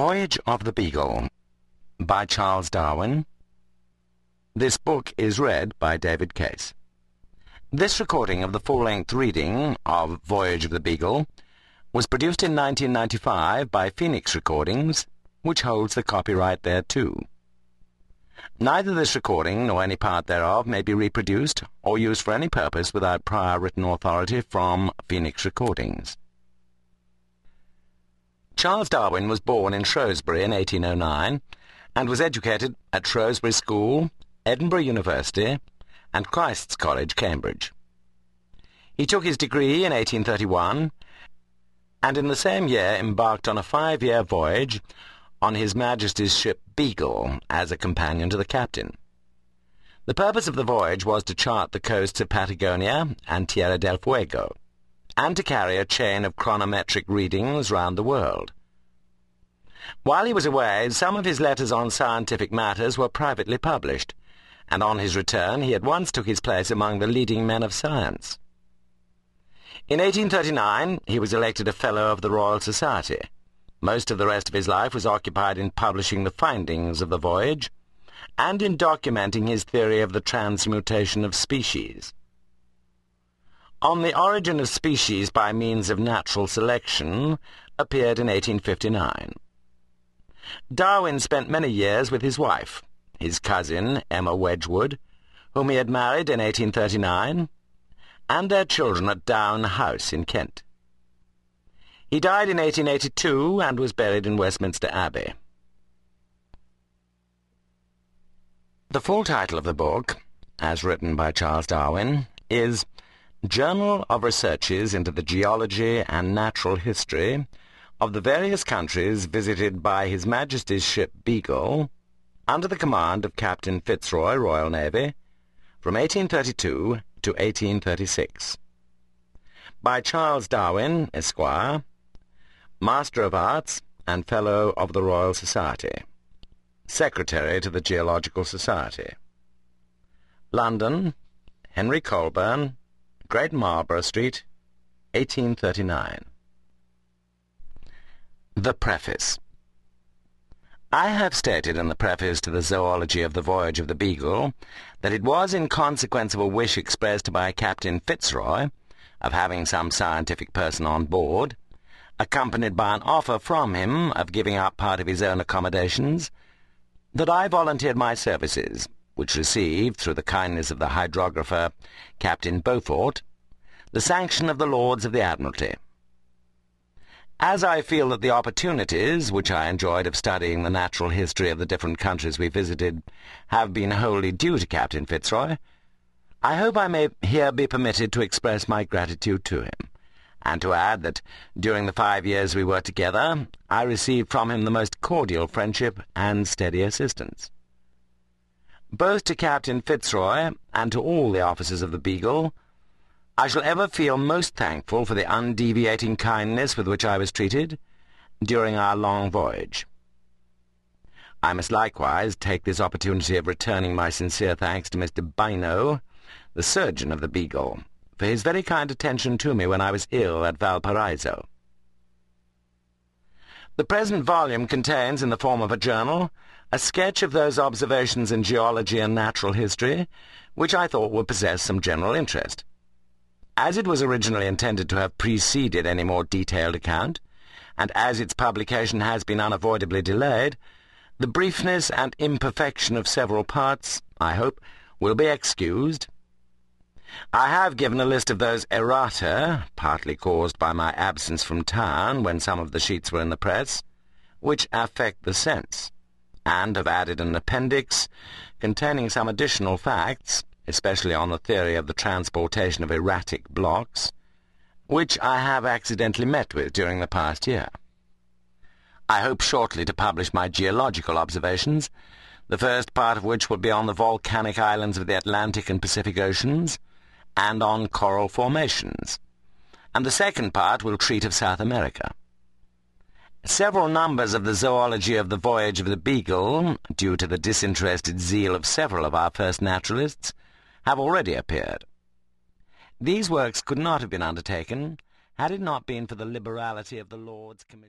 Voyage of the Beagle by Charles Darwin. This book is read by David Case. This recording of the full-length reading of Voyage of the Beagle was produced in 1995 by Phoenix Recordings, which holds the copyright thereto. Neither this recording nor any part thereof may be reproduced or used for any purpose without prior written authority from Phoenix Recordings. Charles Darwin was born in Shrewsbury in 1809 and was educated at Shrewsbury School, Edinburgh University, and Christ's College, Cambridge. He took his degree in 1831 and in the same year embarked on a five-year voyage on His Majesty's ship Beagle as a companion to the captain. The purpose of the voyage was to chart the coasts of Patagonia and Tierra del Fuego and to carry a chain of chronometric readings round the world. While he was away, some of his letters on scientific matters were privately published, and on his return he at once took his place among the leading men of science. In 1839 he was elected a Fellow of the Royal Society. Most of the rest of his life was occupied in publishing the findings of the voyage, and in documenting his theory of the transmutation of species. On the Origin of Species by Means of Natural Selection appeared in 1859. Darwin spent many years with his wife, his cousin, Emma Wedgwood, whom he had married in 1839, and their children at Down House in Kent. He died in 1882 and was buried in Westminster Abbey. The full title of the book, as written by Charles Darwin, is Journal of Researches into the Geology and Natural History of the various countries visited by His Majesty's ship Beagle, under the command of Captain Fitzroy, Royal Navy, from 1832 to 1836. By Charles Darwin, Esquire, Master of Arts and Fellow of the Royal Society, Secretary to the Geological Society. London, Henry Colburn, Great Marlborough Street, 1839. The Preface I have stated in the preface to the Zoology of the Voyage of the Beagle that it was in consequence of a wish expressed by Captain Fitzroy of having some scientific person on board, accompanied by an offer from him of giving up part of his own accommodations, that I volunteered my services which received, through the kindness of the hydrographer, Captain Beaufort, the sanction of the Lords of the Admiralty. As I feel that the opportunities which I enjoyed of studying the natural history of the different countries we visited have been wholly due to Captain Fitzroy, I hope I may here be permitted to express my gratitude to him, and to add that during the five years we were together, I received from him the most cordial friendship and steady assistance. Both to Captain Fitzroy and to all the officers of the Beagle, I shall ever feel most thankful for the undeviating kindness with which I was treated during our long voyage. I must likewise take this opportunity of returning my sincere thanks to Mr. Bynoe, the surgeon of the Beagle, for his very kind attention to me when I was ill at Valparaiso. The present volume contains, in the form of a journal, a sketch of those observations in geology and natural history which I thought would possess some general interest. As it was originally intended to have preceded any more detailed account, and as its publication has been unavoidably delayed, the briefness and imperfection of several parts, I hope, will be excused. I have given a list of those errata, partly caused by my absence from town when some of the sheets were in the press, which affect the sense and have added an appendix containing some additional facts, especially on the theory of the transportation of erratic blocks, which I have accidentally met with during the past year. I hope shortly to publish my geological observations, the first part of which will be on the volcanic islands of the Atlantic and Pacific Oceans, and on coral formations, and the second part will treat of South America. Several numbers of the Zoology of the Voyage of the Beagle, due to the disinterested zeal of several of our first naturalists, have already appeared. These works could not have been undertaken had it not been for the liberality of the Lords Commission.